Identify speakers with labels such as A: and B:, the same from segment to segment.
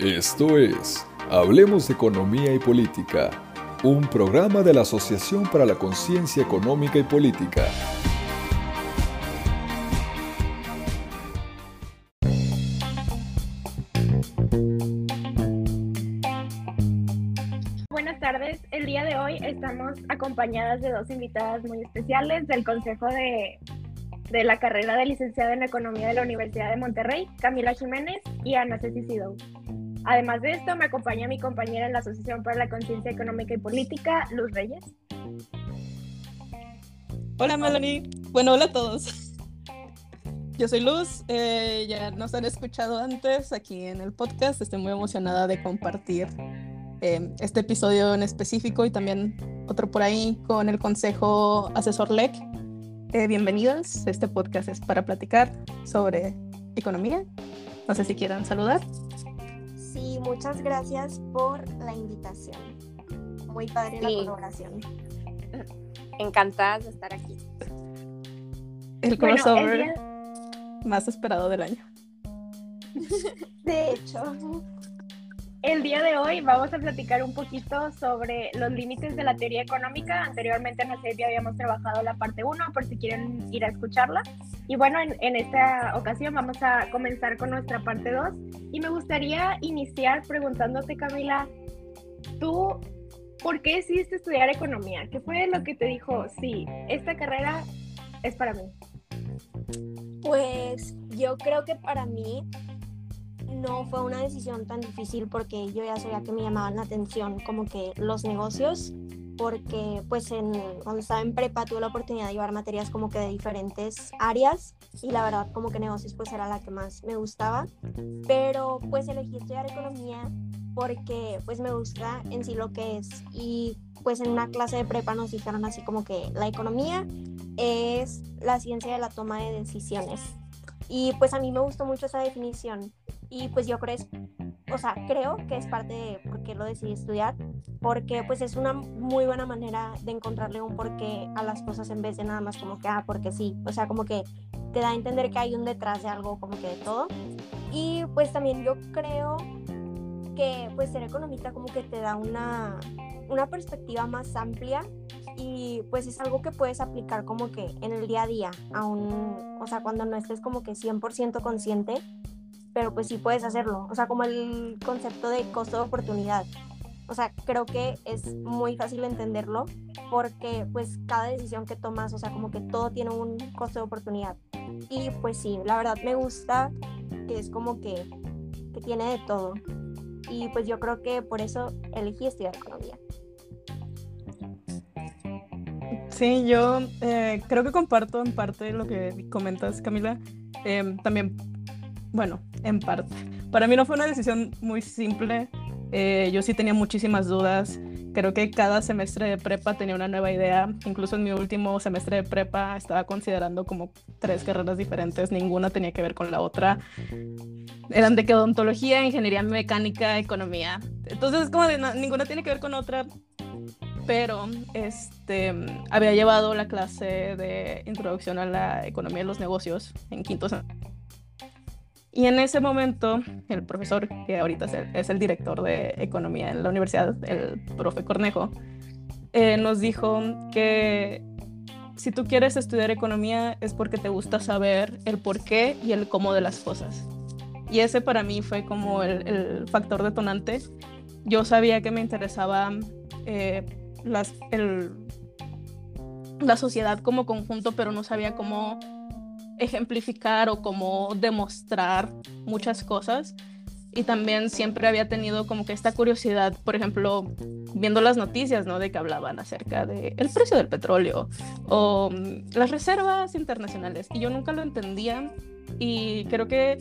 A: Esto es Hablemos de Economía y Política, un programa de la Asociación para la Conciencia Económica y Política.
B: Buenas tardes, el día de hoy estamos acompañadas de dos invitadas muy especiales del Consejo de, de la carrera de licenciada en Economía de la Universidad de Monterrey, Camila Jiménez y Ana Ceci Sidou. Además de esto, me acompaña mi compañera en la Asociación para la Conciencia Económica y Política, Luz Reyes.
C: Hola Melanie, bueno, hola a todos. Yo soy Luz, eh, ya nos han escuchado antes aquí en el podcast, estoy muy emocionada de compartir eh, este episodio en específico y también otro por ahí con el Consejo Asesor LEC. Eh, bienvenidos, este podcast es para platicar sobre economía. No sé si quieran saludar.
D: Sí, muchas gracias por la invitación. Muy padre la colaboración.
E: Encantadas de estar aquí.
C: El crossover más esperado del año.
D: De hecho.
B: El día de hoy vamos a platicar un poquito sobre los límites de la teoría económica. Anteriormente en la serie habíamos trabajado la parte 1, por si quieren ir a escucharla. Y bueno, en, en, esta ocasión vamos a comenzar con nuestra parte 2. Y me gustaría iniciar preguntándote, Camila, ¿tú por qué decidiste estudiar economía? ¿Qué fue lo que te dijo, sí, esta carrera es para mí?
D: Pues yo creo que para mí no fue una decisión tan difícil porque yo ya sabía que me llamaban la atención como que los negocios porque pues en, cuando estaba en prepa tuve la oportunidad de llevar materias como que de diferentes áreas y la verdad como que negocios pues era la que más me gustaba pero pues elegí estudiar economía porque pues me gusta en sí lo que es y pues en una clase de prepa nos dijeron así como que la economía es la ciencia de la toma de decisiones y pues a mí me gustó mucho esa definición y pues yo creo, o sea, creo que es parte de por qué lo decidí estudiar, porque pues es una muy buena manera de encontrarle un porqué a las cosas en vez de nada más como que, ah, porque sí, o sea, como que te da a entender que hay un detrás de algo, como que de todo. Y pues también yo creo que pues ser economista como que te da una, una perspectiva más amplia y pues es algo que puedes aplicar como que en el día a día, aún, o sea, cuando no estés como que 100% consciente pero pues sí puedes hacerlo. O sea, como el concepto de costo de oportunidad. O sea, creo que es muy fácil entenderlo porque pues cada decisión que tomas, o sea, como que todo tiene un costo de oportunidad. Y pues sí, la verdad me gusta que es como que, que tiene de todo. Y pues yo creo que por eso elegí estudiar economía.
C: Sí, yo eh, creo que comparto en parte lo que comentas, Camila. Eh, también bueno, en parte. Para mí no fue una decisión muy simple. Eh, yo sí tenía muchísimas dudas. Creo que cada semestre de prepa tenía una nueva idea. Incluso en mi último semestre de prepa estaba considerando como tres carreras diferentes. Ninguna tenía que ver con la otra. Eran de que odontología, ingeniería mecánica, economía. Entonces, como de, ninguna tiene que ver con otra. Pero este, había llevado la clase de introducción a la economía de los negocios en quinto semestre y en ese momento, el profesor, que ahorita es el, director de economía en la universidad, el profe Cornejo, eh, nos dijo que si tú quieres estudiar economía es porque te gusta saber el por qué y el cómo de las cosas. Y ese para mí fue como el, factor detonante. Yo sabía que me interesaba eh, las, la sociedad como conjunto, pero no sabía cómo ejemplificar o como demostrar muchas cosas. Y también siempre había tenido como que esta curiosidad, por ejemplo, viendo las noticias, ¿no? De que hablaban acerca del el precio del petróleo o mm, las reservas internacionales. Y yo nunca lo entendía y creo que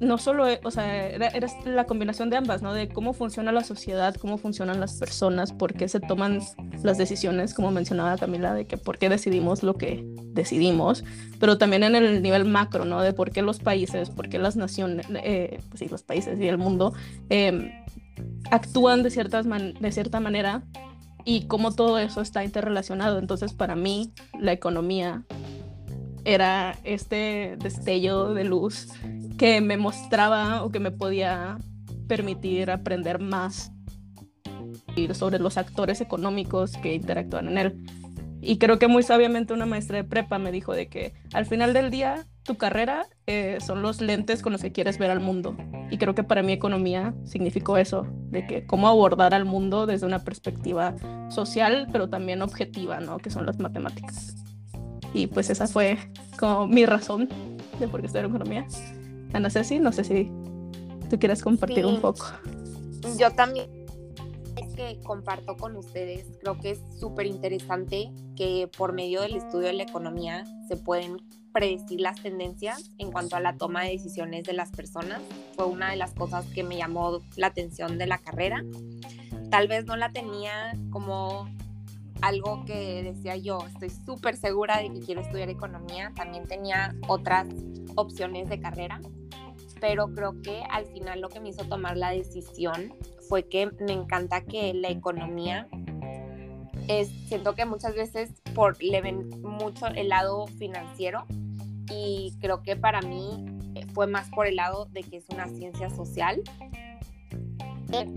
C: no solo, e, o sea, era, la combinación de ambas, ¿no? De cómo funciona la sociedad, cómo funcionan las personas, por qué se toman las decisiones, como mencionaba Camila, de que por qué decidimos lo que decidimos, pero también en el nivel macro, ¿no? De por qué los países, por qué las naciones, eh, pues sí, los países y el mundo eh, actúan de, ciertas de cierta manera y cómo todo eso está interrelacionado. Entonces, para mí, la economía era este destello de luz que me mostraba o que me podía permitir aprender más sobre los actores económicos que interactúan en él. Y creo que muy sabiamente una maestra de prepa me dijo de que al final del día tu carrera eh, son los lentes con los que quieres ver al mundo. Y creo que para mí economía significó eso, de que cómo abordar al mundo desde una perspectiva social, pero también objetiva, ¿no? Que son las matemáticas. Y pues esa fue como mi razón de por qué estudiar economía. Ana Ceci, no sé si tú quieres compartir un poco.
E: Yo también que comparto con ustedes. Creo que es súper interesante que por medio del estudio de la economía se pueden predecir las tendencias en cuanto a la toma de decisiones de las personas. Fue una de las cosas que me llamó la atención de la carrera. Tal vez no la tenía como algo que decía yo, estoy súper segura de que quiero estudiar economía. También tenía otras opciones de carrera, pero creo que al final lo que me hizo tomar la decisión fue que me encanta que la economía es, siento que muchas veces por, le ven mucho el lado financiero y creo que para mí eh, fue más por el lado de que es una ciencia social.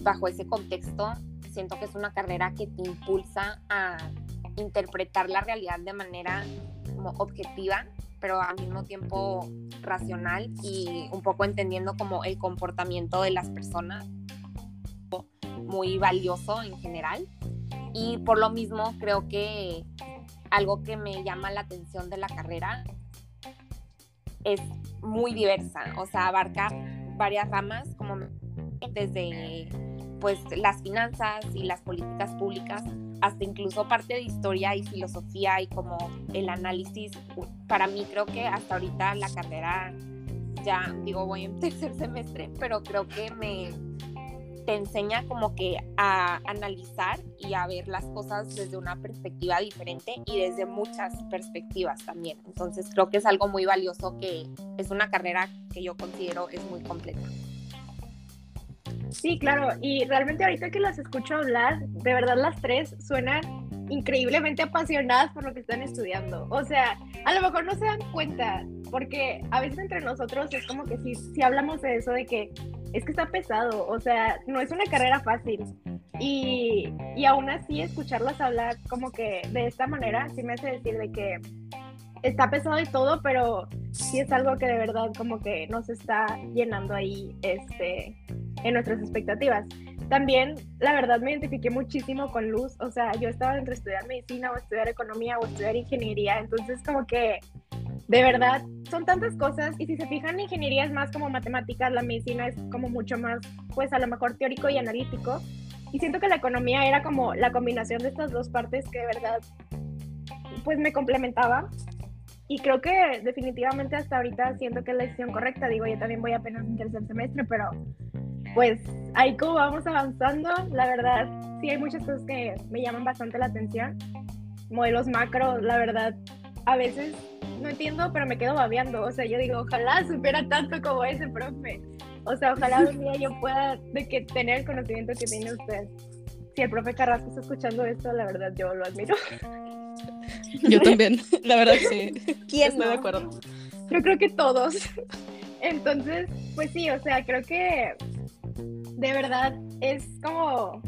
E: Bajo ese contexto, siento que es una carrera que te impulsa a interpretar la realidad de manera objetiva, pero al mismo tiempo racional y un poco entendiendo como el comportamiento de las personas muy valioso en general. Y por lo mismo creo que algo que me llama la atención de la carrera es muy diversa, o sea, abarca varias ramas como desde pues las finanzas y las políticas públicas hasta incluso parte de historia y filosofía y como el análisis. Para mí creo que hasta ahorita la carrera ya digo voy en tercer semestre, pero creo que me te enseña como que a analizar y a ver las cosas desde una perspectiva diferente y desde muchas perspectivas también. Entonces creo que es algo muy valioso que es una carrera que yo considero es muy completa.
B: Sí, claro, y realmente ahorita que las escucho hablar, de verdad las tres suenan increíblemente apasionadas por lo que están estudiando. O sea, a lo mejor no se dan cuenta, porque a veces entre nosotros es como que si, si hablamos de eso, de que es que está pesado, o sea, no es una carrera fácil. Y, y aún así escucharlas hablar como que de esta manera, sí me hace decir de que está pesado y todo, pero sí es algo que de verdad como que nos está llenando ahí este, en nuestras expectativas. También, la verdad, me identifiqué muchísimo con Luz, o sea, yo estaba entre estudiar medicina o estudiar economía o estudiar ingeniería, entonces como que de verdad, son tantas cosas y si se fijan, ingeniería es más como matemáticas, la medicina es como mucho más, pues a lo mejor teórico y analítico. Y siento que la economía era como la combinación de estas dos partes que de verdad, pues me complementaba. Y creo que definitivamente hasta ahorita siento que es la decisión correcta. Digo, yo también voy apenas en tercer semestre, pero pues ahí como vamos avanzando, la verdad, sí hay muchas cosas que me llaman bastante la atención. Modelos macro, la verdad, a veces no entiendo, pero me quedo babeando. O sea, yo digo, ojalá supiera tanto como ese profe. O sea, ojalá un día yo pueda de que tener el conocimiento que tiene usted. Si el profe Carrasco está escuchando esto, la verdad yo lo admiro.
C: Yo también, la verdad sí.
D: ¿Quién
C: Estoy de acuerdo.
B: Yo creo que todos. Entonces, pues sí, o sea, creo que de verdad es como,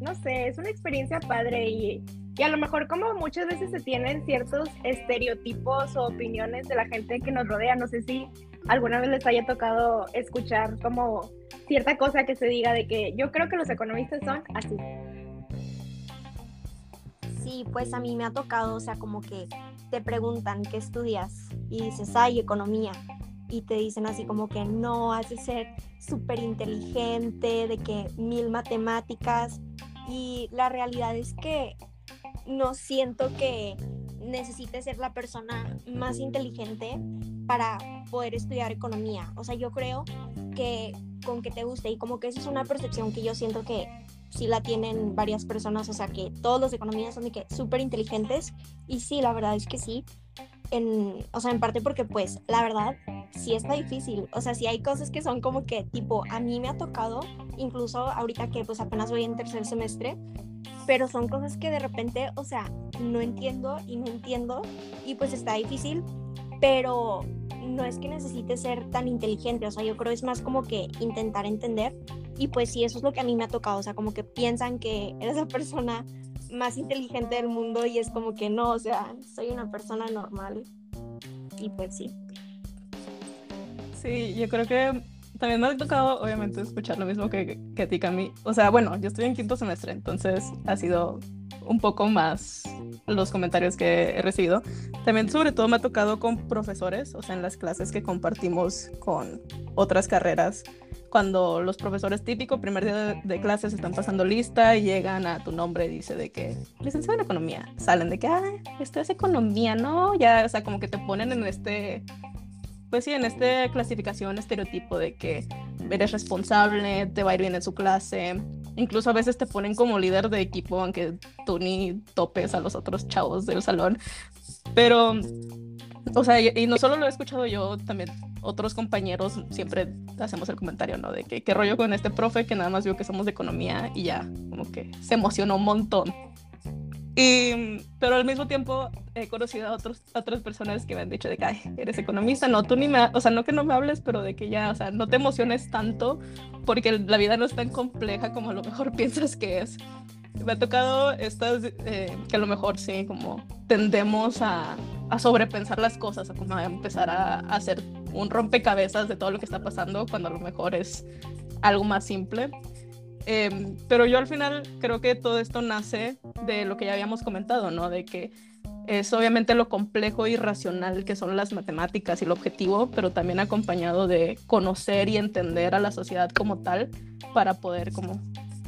B: no sé, es una experiencia padre y y a lo mejor como muchas veces se tienen ciertos estereotipos o opiniones de la gente que nos rodea, no sé si alguna vez les haya tocado escuchar como cierta cosa que se diga de que yo creo que los economistas son así.
D: Sí, pues a mí me ha tocado, o sea, como que te preguntan qué estudias y dices, ay, economía. Y te dicen así como que no, has de ser súper inteligente, de que mil matemáticas. Y la realidad es que no siento que necesite ser la persona más inteligente para poder estudiar economía. O sea, yo creo que con que te guste y como que esa es una percepción que yo siento que sí la tienen varias personas, o sea, que todos los economistas son de que súper inteligentes y sí, la verdad es que sí. En, o sea, en parte porque pues la verdad sí está difícil, o sea, sí hay cosas que son como que tipo a mí me ha tocado, incluso ahorita que pues apenas voy en tercer semestre, pero son cosas que de repente, o sea, no entiendo y no entiendo y pues está difícil, pero no es que necesite ser tan inteligente, o sea, yo creo es más como que intentar entender Y pues sí, eso es lo que a mí me ha tocado, o sea, como que piensan que eres la persona más inteligente del mundo y es como que no, o sea, soy una persona normal. Y pues sí.
C: Sí, yo creo que también me ha tocado, obviamente, escuchar lo mismo que, que a ti, Cami. O sea, bueno, yo estoy en quinto semestre, entonces ha sido un poco más los comentarios que he recibido. También, sobre todo, me ha tocado con profesores, o sea, en las clases que compartimos con otras carreras cuando los profesores típicos, primer día de, clases, están pasando lista y llegan a tu nombre dice de que licenciado en economía, salen de que, ah, esto es economía, ¿no? Ya, o sea, como que te ponen en este, pues sí, en esta clasificación, estereotipo de que eres responsable, te va a ir bien en su clase, incluso a veces te ponen como líder de equipo, aunque tú ni topes a los otros chavos del salón, pero o sea, y, no solo lo he escuchado yo, también otros compañeros siempre hacemos el comentario, ¿no? De que qué rollo con este profe que nada más vio que somos de economía y ya, como que se emocionó un montón. Y, pero al mismo tiempo he conocido a otros, otras personas que me han dicho de que eres economista, no, tú ni me, o sea, no que no me hables, pero de que ya, o sea, no te emociones tanto porque la vida no es tan compleja como a lo mejor piensas que es. Me ha tocado estas, eh, que a lo mejor sí, como tendemos a, a sobrepensar las cosas, a como a empezar a, hacer un rompecabezas de todo lo que está pasando cuando a lo mejor es algo más simple. Em, pero yo al final creo que todo esto nace de lo que ya habíamos comentado, ¿no? De que es obviamente lo complejo y racional que son las matemáticas y el objetivo, pero también acompañado de conocer y entender a la sociedad como tal para poder como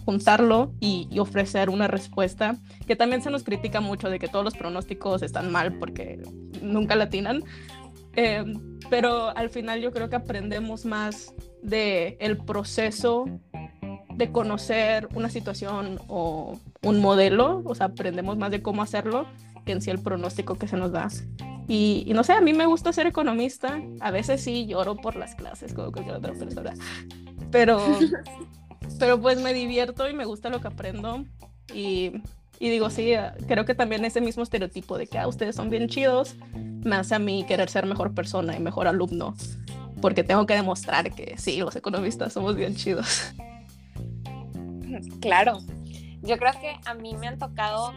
C: juntarlo y, ofrecer una respuesta, que también se nos critica mucho de que todos los pronósticos están mal porque nunca latinan, eh, pero al final yo creo que aprendemos más de el proceso de conocer una situación o un modelo, o sea, aprendemos más de cómo hacerlo que en sí el pronóstico que se nos da. Y, y, no sé, a mí me gusta ser economista, a veces sí lloro por las clases como cualquier otra persona, pero pero pues me divierto y me gusta lo que aprendo y, y digo, sí, eh, creo que también ese mismo estereotipo de que ah, ustedes son bien chidos me hace a mí querer ser mejor persona y mejor alumno, porque tengo que demostrar que sí, los economistas somos bien chidos.
E: Claro, yo creo que a mí me han tocado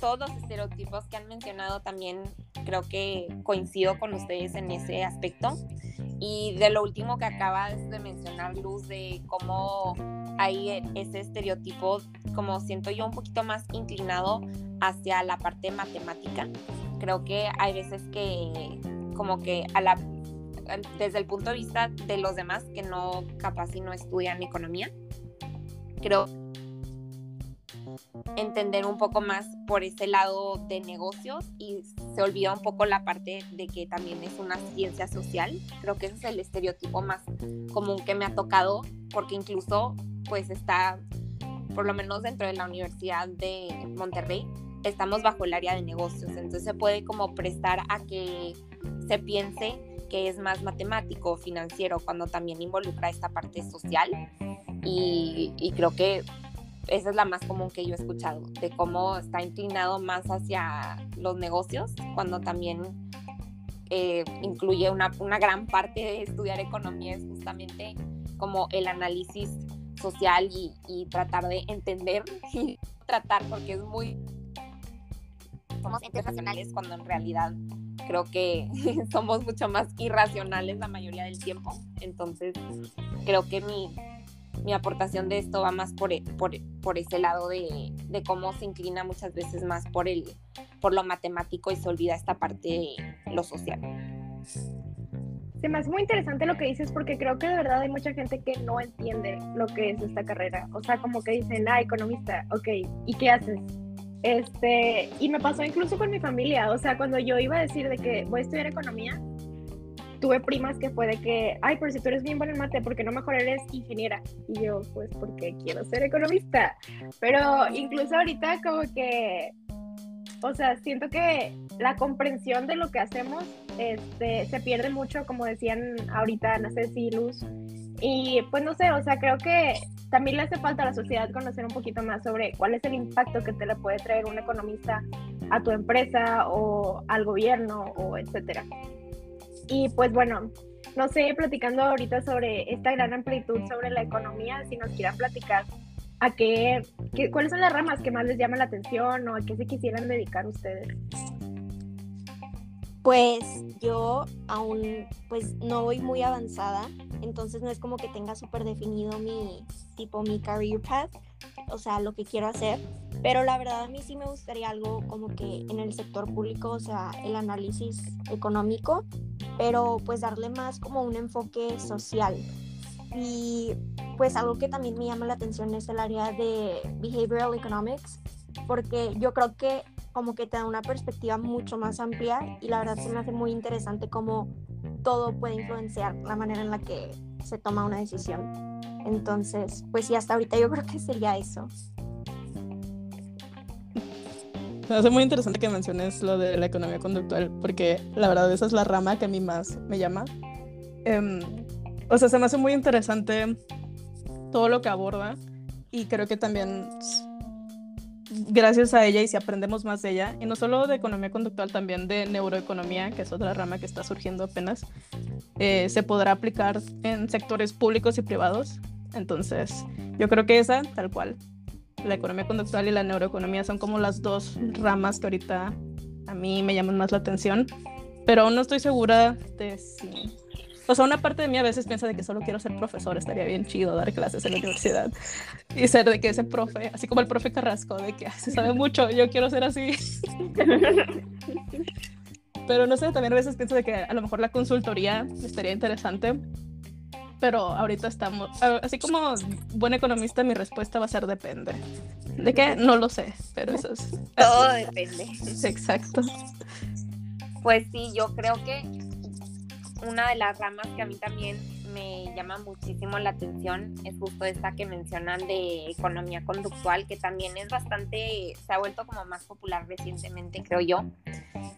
E: todos los estereotipos que han mencionado también, creo que coincido con ustedes en ese aspecto. Y de lo último que acabas de mencionar, Luz, de cómo hay ese estereotipo, como siento yo, un poquito más inclinado hacia la parte matemática. Creo que hay veces que, como que a la, desde el punto de vista de los demás que no, capaz y no estudian economía, creo entender un poco más por ese lado de negocios y se olvida un poco la parte de que también es una ciencia social. Creo que ese es el estereotipo más común que me ha tocado porque incluso pues está, por lo menos dentro de la Universidad de Monterrey, estamos bajo el área de negocios, entonces se puede como prestar a que se piense que es más matemático, financiero, cuando también involucra esta parte social. Y, creo que esa es la más común que yo he escuchado, de cómo está inclinado más hacia los negocios, cuando también eh, incluye una, gran parte de estudiar economía, es justamente como el análisis social y, y tratar de entender y tratar, porque es muy... Somos entes racionales cuando en realidad creo que somos mucho más irracionales la mayoría del tiempo. Entonces, creo que mi, mi aportación de esto va más por, e, por, por ese lado de, de, cómo se inclina muchas veces más por, el, por lo matemático y se olvida esta parte de lo social.
B: Se me hace muy interesante lo que dices porque creo que de verdad hay mucha gente que no entiende lo que es esta carrera. O sea, como que dicen, ah, economista, ok, ¿y qué haces? Este, y me pasó incluso con mi familia, o sea, cuando yo iba a decir de que voy a estudiar economía, tuve primas que fue de que, ay, pero si tú eres bien buena en mate, ¿por qué no mejor eres ingeniera? Y yo, pues porque quiero ser economista. Pero incluso ahorita como que, o sea, siento que la comprensión de lo que hacemos este, se pierde mucho, como decían ahorita, no sé si Luz. Y pues no sé, o sea, creo que también le hace falta a la sociedad conocer un poquito más sobre cuál es el impacto que te le puede traer un economista a tu empresa o al gobierno o etcétera. Y pues bueno, no sé, platicando ahorita sobre esta gran amplitud sobre la economía, si nos quieran platicar a qué, qué, cuáles son las ramas que más les llaman la atención o a qué se quisieran dedicar ustedes.
D: Pues yo aún pues no voy muy avanzada, entonces no es como que tenga súper definido mi tipo mi career path, o sea, lo que quiero hacer, pero la verdad a mí sí me gustaría algo como que en el sector público, o sea, el análisis económico, pero pues darle más como un enfoque social. Y pues algo que también me llama la atención es el área de behavioral economics, porque yo creo que como que te da una perspectiva mucho más amplia y la verdad se me hace muy interesante cómo todo puede influenciar la manera en la que se toma una decisión. Entonces, pues sí, hasta ahorita yo creo que sería eso.
C: Me hace muy interesante que menciones lo de la economía conductual, porque la verdad esa es la rama que a mí más me llama. Em, o sea, se me hace muy interesante todo lo que aborda y creo que también gracias a ella y si aprendemos más de ella, y no solo de economía conductual, también de neuroeconomía, que es otra rama que está surgiendo apenas, eh, se podrá aplicar en sectores públicos y privados. Entonces, yo creo que esa, tal cual, la economía conductual y la neuroeconomía son como las dos ramas que ahorita a mí me llaman más la atención, pero aún no estoy segura de si o sea, una parte de mí a veces piensa de que solo quiero ser profesor, estaría bien chido dar clases en la universidad y ser de que ese profe, así como el profe Carrasco, de que se sabe mucho, yo quiero ser así. Pero no sé, también a veces pienso de que a lo mejor la consultoría estaría interesante. Pero ahorita estamos, así como buen economista, mi respuesta va a ser depende. ¿De qué? No lo sé, pero eso es...
E: Todo depende.
C: Exacto.
E: Pues sí, yo creo que una de las ramas que a mí también me llama muchísimo la atención es justo esta que mencionan de economía conductual, que también es bastante, se ha vuelto como más popular recientemente, creo yo,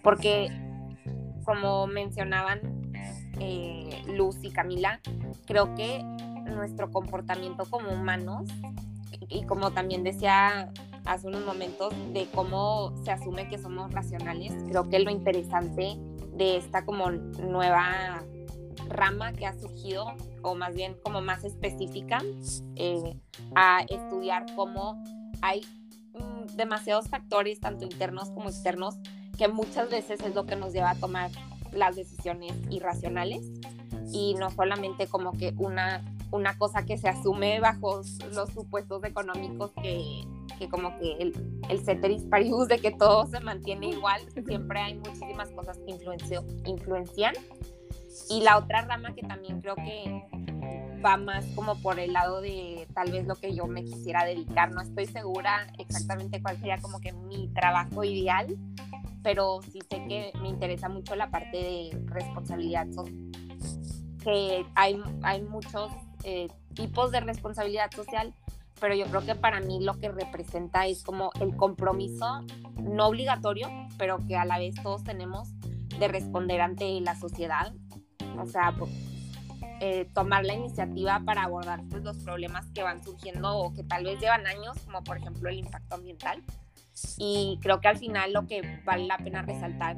E: porque como mencionaban eh, Luz y Camila, creo que nuestro comportamiento como humanos, y como también decía hace unos momentos, de cómo se asume que somos racionales, creo que lo interesante de esta como nueva rama que ha surgido, o más bien como más específica, eh, a estudiar cómo hay mm, demasiados factores, tanto internos como externos, que muchas veces es lo que nos lleva a tomar las decisiones irracionales y no solamente como que una, una cosa que se asume bajo los supuestos económicos que, que como que el, el ceteris paribus de que todo se mantiene igual, siempre hay muchísimas cosas que influencian. Y la otra rama que también creo que va más como por el lado de tal vez lo que yo me quisiera dedicar, no estoy segura exactamente cuál sería como que mi trabajo ideal, pero sí sé que me interesa mucho la parte de responsabilidad social, que hay, hay muchos eh, tipos de responsabilidad social pero yo creo que para mí lo que representa es como el compromiso no obligatorio, pero que a la vez todos tenemos de responder ante la sociedad, o sea, eh, tomar la iniciativa para abordar pues, los problemas que van surgiendo o que tal vez llevan años, como por ejemplo el impacto ambiental. Y creo que al final lo que vale la pena resaltar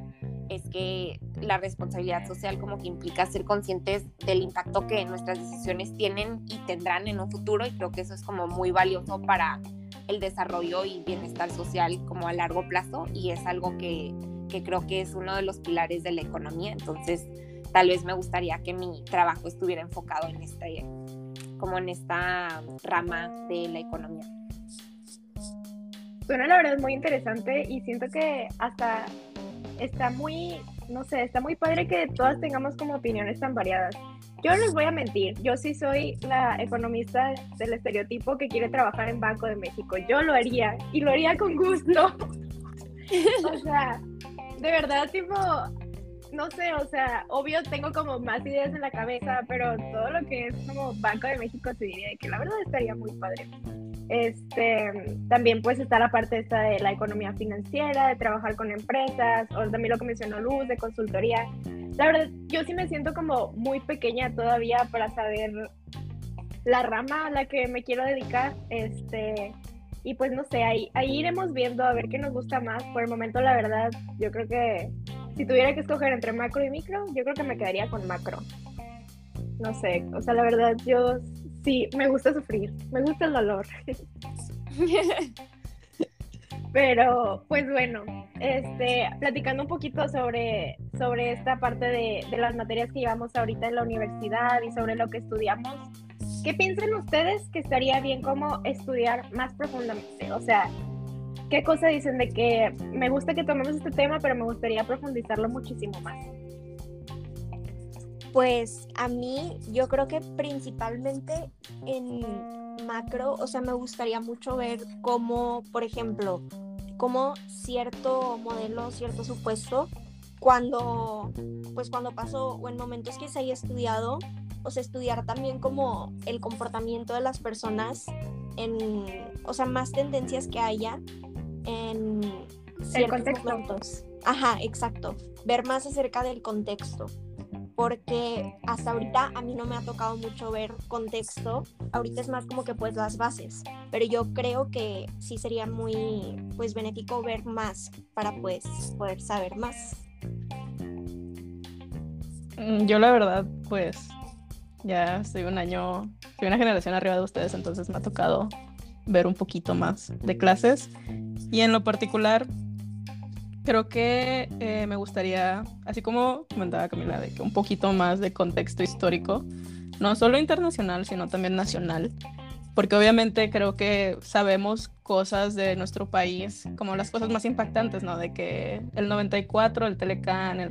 E: es que la responsabilidad social como que implica ser conscientes del impacto que nuestras decisiones tienen y tendrán en un futuro y creo que eso es como muy valioso para el desarrollo y bienestar social como a largo plazo y es algo que, que creo que es uno de los pilares de la economía. Entonces, tal vez me gustaría que mi trabajo estuviera enfocado en este, como en esta rama de la economía.
B: Suena la verdad muy interesante y siento que hasta está muy, no sé, está muy padre que todas tengamos como opiniones tan variadas. Yo no les voy a mentir, yo sí soy la economista del estereotipo que quiere trabajar en Banco de México. Yo lo haría y lo haría con gusto. o sea, de verdad, tipo, no sé, o sea, obvio tengo como más ideas en la cabeza, pero todo lo que es como Banco de México se diría que la verdad estaría muy padre. Este, también pues está la parte esta de la economía financiera, de trabajar con empresas, o también lo que mencionó Luz, de consultoría. La verdad, yo sí me siento como muy pequeña todavía para saber la rama a la que me quiero dedicar. Este, y pues no sé, ahí, ahí iremos viendo a ver qué nos gusta más. Por el momento, la verdad, yo creo que si tuviera que escoger entre macro y micro, yo creo que me quedaría con macro. no sé, o sea, la verdad yo sí, me gusta sufrir, me gusta el dolor. Pero, pues bueno, este, platicando un poquito sobre, sobre esta parte de, de, las materias que llevamos ahorita en la universidad y sobre lo que estudiamos, ¿qué piensan ustedes que estaría bien como estudiar más profundamente? O sea, ¿qué cosa dicen de que me gusta que tomemos este tema, pero me gustaría profundizarlo muchísimo más?
D: Pues a mí, yo creo que principalmente en macro, o sea, me gustaría mucho ver cómo, por ejemplo, cómo cierto modelo, cierto supuesto, cuando, pues cuando pasó o en momentos que se haya estudiado, o sea, estudiar también como el comportamiento de las personas en, o sea, más tendencias que haya en
B: ciertos momentos.
D: Ajá, exacto. Ver más acerca del contexto porque hasta ahorita a mí no me ha tocado mucho ver contexto, ahorita es más como que pues las bases, pero yo creo que sí sería muy pues benéfico ver más para pues poder saber más.
C: Mm, yo la verdad pues ya soy un año, soy una generación arriba de ustedes, entonces me ha tocado ver un poquito más de clases y en lo particular creo que eh, me gustaría, así como comentaba Camila, de que un poquito más de contexto histórico, no solo internacional, sino también nacional, porque obviamente creo que sabemos cosas de nuestro país, como las cosas más impactantes, ¿no? De que el 94, el Telecán, el,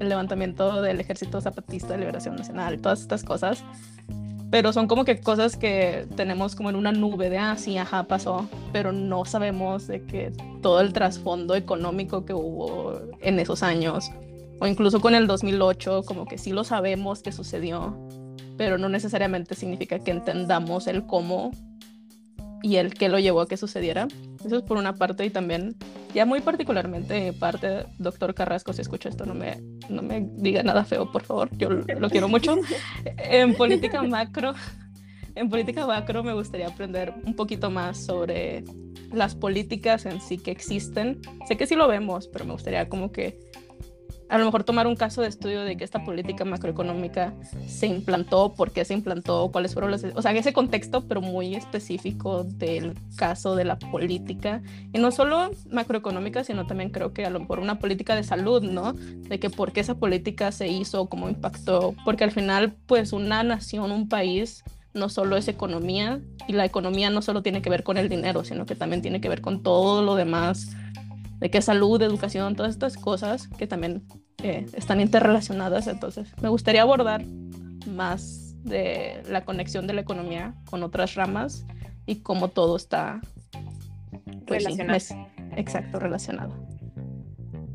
C: levantamiento del Ejército Zapatista de Liberación Nacional, todas estas cosas, pero son como que cosas que tenemos como en una nube de, ah, sí, ajá, pasó, pero no sabemos de que todo el trasfondo económico que hubo en esos años, o incluso con el 2008, como que sí lo sabemos que sucedió, pero no necesariamente significa que entendamos el cómo y el qué lo llevó a que sucediera. Eso es por una parte y también ya muy particularmente parte, doctor Carrasco, si escucha esto, no me, no me diga nada feo, por favor, yo lo quiero mucho. En política macro, en política macro me gustaría aprender un poquito más sobre las políticas en sí que existen. Sé que sí lo vemos, pero me gustaría como que a lo mejor tomar un caso de estudio de que esta política macroeconómica se implantó, por qué se implantó, cuáles fueron las... O sea, ese contexto, pero muy específico del caso de la política. Y no solo macroeconómica, sino también creo que a lo mejor una política de salud, ¿no? De que por qué esa política se hizo, cómo impactó. Porque al final, pues una nación, un país no solo es economía y la economía no solo tiene que ver con el dinero, sino que también tiene que ver con todo lo demás, de que salud, educación, todas estas cosas que también están interrelacionadas. Entonces, me gustaría abordar más de la conexión de la economía con otras ramas y cómo todo está
E: pues, relacionado.
C: exacto, relacionado.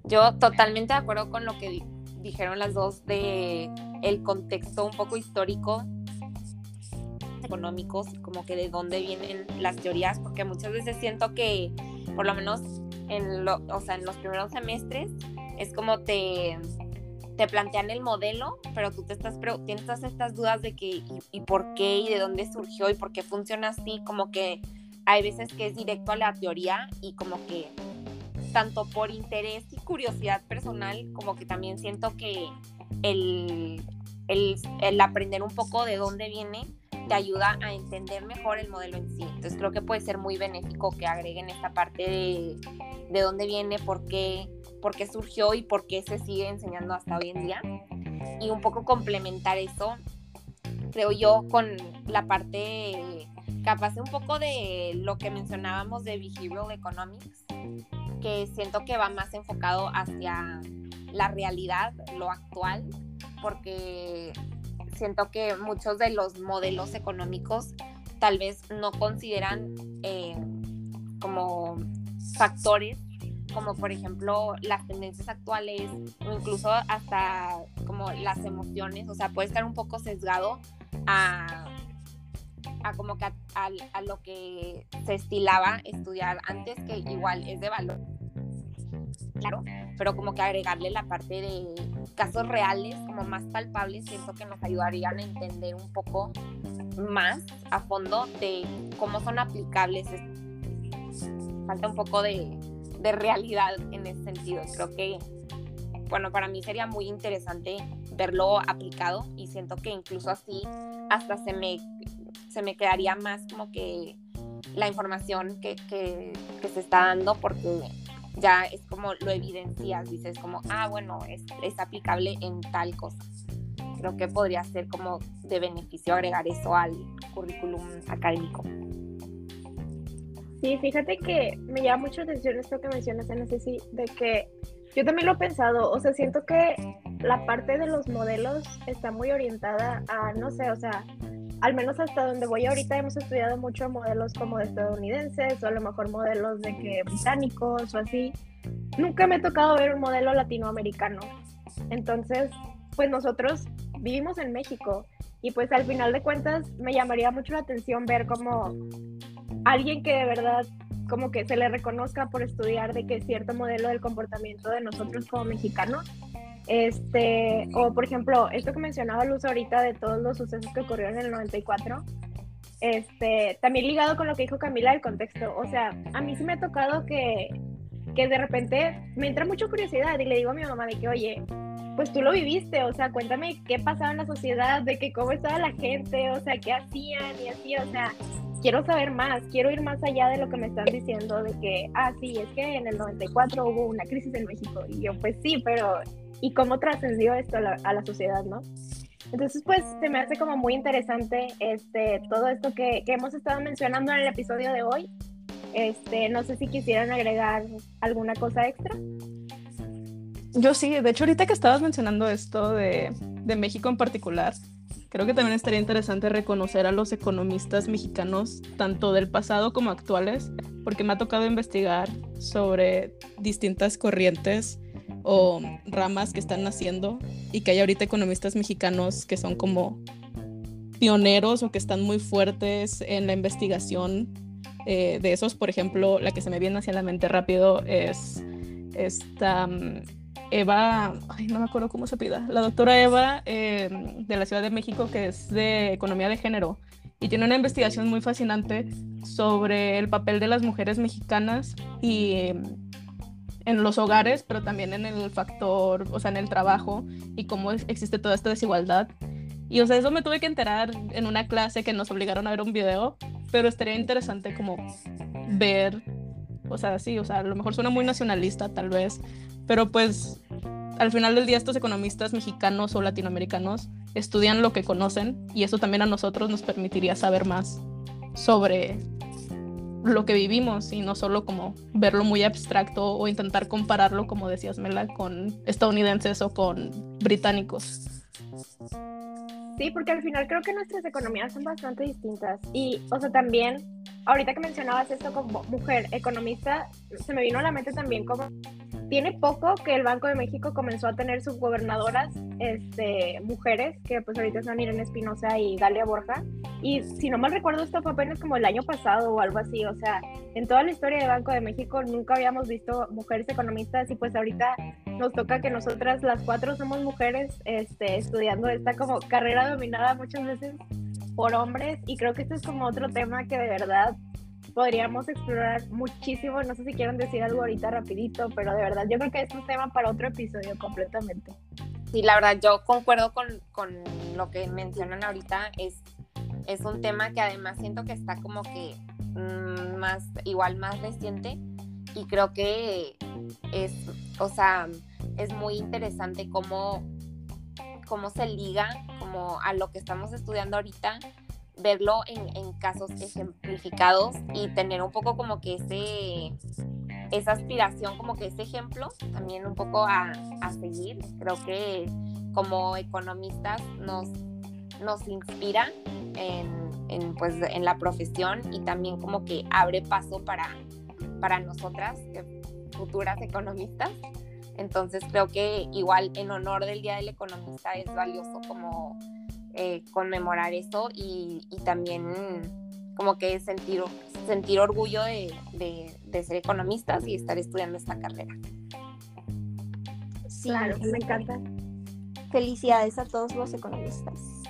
E: Yo totalmente de acuerdo con lo que dijeron las dos de el contexto un poco histórico económicos, como que de dónde vienen las teorías, porque muchas veces siento que, por lo menos en, lo, o sea, en los primeros semestres, es como te, te plantean el modelo, pero tú te estás, tienes estas dudas de que y, por qué y de dónde surgió y por qué funciona así, como que hay veces que es directo a la teoría y como que tanto por interés y curiosidad personal, como que también siento que el, el, el aprender un poco de dónde viene te ayuda a entender mejor el modelo en sí. Entonces creo que puede ser muy benéfico que agreguen esta parte de, de dónde viene, por qué, por qué surgió y por qué se sigue enseñando hasta hoy en día. Y un poco complementar eso, creo yo, con la parte capaz un poco de lo que mencionábamos de behavioral economics, que siento que va más enfocado hacia la realidad, lo actual, porque siento que muchos de los modelos económicos tal vez no consideran eh, como factores como por ejemplo las tendencias actuales o incluso hasta como las emociones, o sea, puede estar un poco sesgado a, a como que a, a, lo que se estilaba estudiar antes, que igual es de valor, claro, pero como que agregarle la parte de casos reales, como más palpables, siento que nos ayudarían a entender un poco más a fondo de cómo son aplicables. Falta un poco de, de realidad en ese sentido. Creo que, bueno, para mí sería muy interesante verlo aplicado y siento que incluso así hasta se me, se me quedaría más como que la información que, que, se está dando porque ya es como lo evidencias, dices como, ah, bueno, es, es aplicable en tal cosa. Creo que podría ser como de beneficio agregar eso al currículum académico.
B: Sí, fíjate que me llama mucho la atención esto que mencionas, en sí, de que yo también lo he pensado, o sea, siento que la parte de los modelos está muy orientada a, no sé, o sea, al menos hasta donde voy ahorita hemos estudiado mucho modelos como de estadounidenses o a lo mejor modelos de que británicos o así. Nunca me ha tocado ver un modelo latinoamericano. Entonces, pues nosotros vivimos en México y pues al final de cuentas me llamaría mucho la atención ver como alguien que de verdad como que se le reconozca por estudiar de que cierto modelo del comportamiento de nosotros como mexicanos este, o por ejemplo, esto que mencionaba Luz ahorita de todos los sucesos que ocurrieron en el 94, este, también ligado con lo que dijo Camila del contexto. O sea, a mí sí me ha tocado que, que de repente me entra mucha curiosidad y le digo a mi mamá de que, oye, pues tú lo viviste, o sea, cuéntame qué pasaba en la sociedad, de que cómo estaba la gente, o sea, qué hacían y así, o sea, quiero saber más, quiero ir más allá de lo que me están diciendo de que, ah, sí, es que en el 94 hubo una crisis en México. Y yo, pues sí, pero ¿y cómo trascendió esto a la, sociedad, no? Entonces, pues se me hace como muy interesante este, todo esto que, que hemos estado mencionando en el episodio de hoy. Este, no sé si quisieran agregar alguna cosa extra.
C: Yo sí, de hecho ahorita que estabas mencionando esto de, de México en particular, creo que también estaría interesante reconocer a los economistas mexicanos, tanto del pasado como actuales, porque me ha tocado investigar sobre distintas corrientes o ramas que están naciendo y que hay ahorita economistas mexicanos que son como pioneros o que están muy fuertes en la investigación eh, de esos. Por ejemplo, la que se me viene hacia la mente rápido es esta mm, Eva, no me acuerdo cómo se pida, la doctora Eva em, de la Ciudad de México, que es de economía de género, y tiene una investigación muy fascinante sobre el papel de las mujeres mexicanas y em, en los hogares, pero también en el factor, o sea, en el trabajo y cómo existe toda esta desigualdad. Y, o sea, eso me tuve que enterar en una clase que nos obligaron a ver un video, pero estaría interesante como ver, o sea, sí, o sea, a lo mejor suena muy nacionalista tal vez, pero pues al final del día estos economistas mexicanos o latinoamericanos estudian lo que conocen y eso también a nosotros nos permitiría saber más sobre lo que vivimos y no solo como verlo muy abstracto o intentar compararlo, como decías Mela, con estadounidenses o con británicos.
B: Sí, porque al final creo que nuestras economías son bastante distintas y, o sea, también, ahorita que mencionabas esto como mujer economista, se me vino a la mente también como tiene poco que el Banco de México comenzó a tener subgobernadoras este, mujeres, que pues ahorita son Irene Espinosa y Galia Borja. Y si no mal recuerdo, esto fue apenas como el año pasado o algo así. O sea, en toda la historia del Banco de México nunca habíamos visto mujeres economistas y pues ahorita nos toca que nosotras las cuatro somos mujeres este, estudiando esta como carrera dominada muchas veces por hombres y creo que este es como otro tema que de verdad podríamos explorar muchísimo. No sé si quieren decir algo ahorita rapidito, pero de verdad yo creo que es un tema para otro episodio completamente.
E: Sí, la verdad yo concuerdo con, con lo que mencionan ahorita. Es, es un tema que además siento que está como que mm, más, igual más reciente y creo que es, o sea, es muy interesante cómo, cómo se liga como a lo que estamos estudiando ahorita verlo en, casos ejemplificados y tener un poco como que ese, esa aspiración, como que ese ejemplo también un poco a, seguir. Creo que como economistas nos, nos inspira en, pues, en la profesión y también como que abre paso para, para nosotras, futuras economistas. Entonces creo que igual en honor del Día del Economista es valioso como eh, conmemorar eso y, también como que sentir, sentir orgullo de, ser economistas y estar estudiando esta carrera.
B: Sí, claro, me encanta.
D: Felicidades a todos los economistas.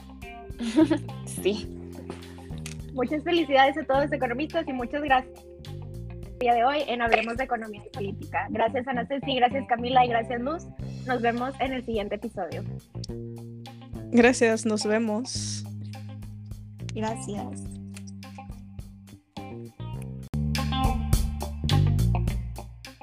E: sí.
B: Muchas felicidades a todos los economistas y muchas gracias día de hoy en Hablemos de Economía y Política. Gracias Ana Ceci, gracias Camila y gracias Luz. Nos vemos en el siguiente episodio.
C: Gracias, nos vemos.
D: Gracias.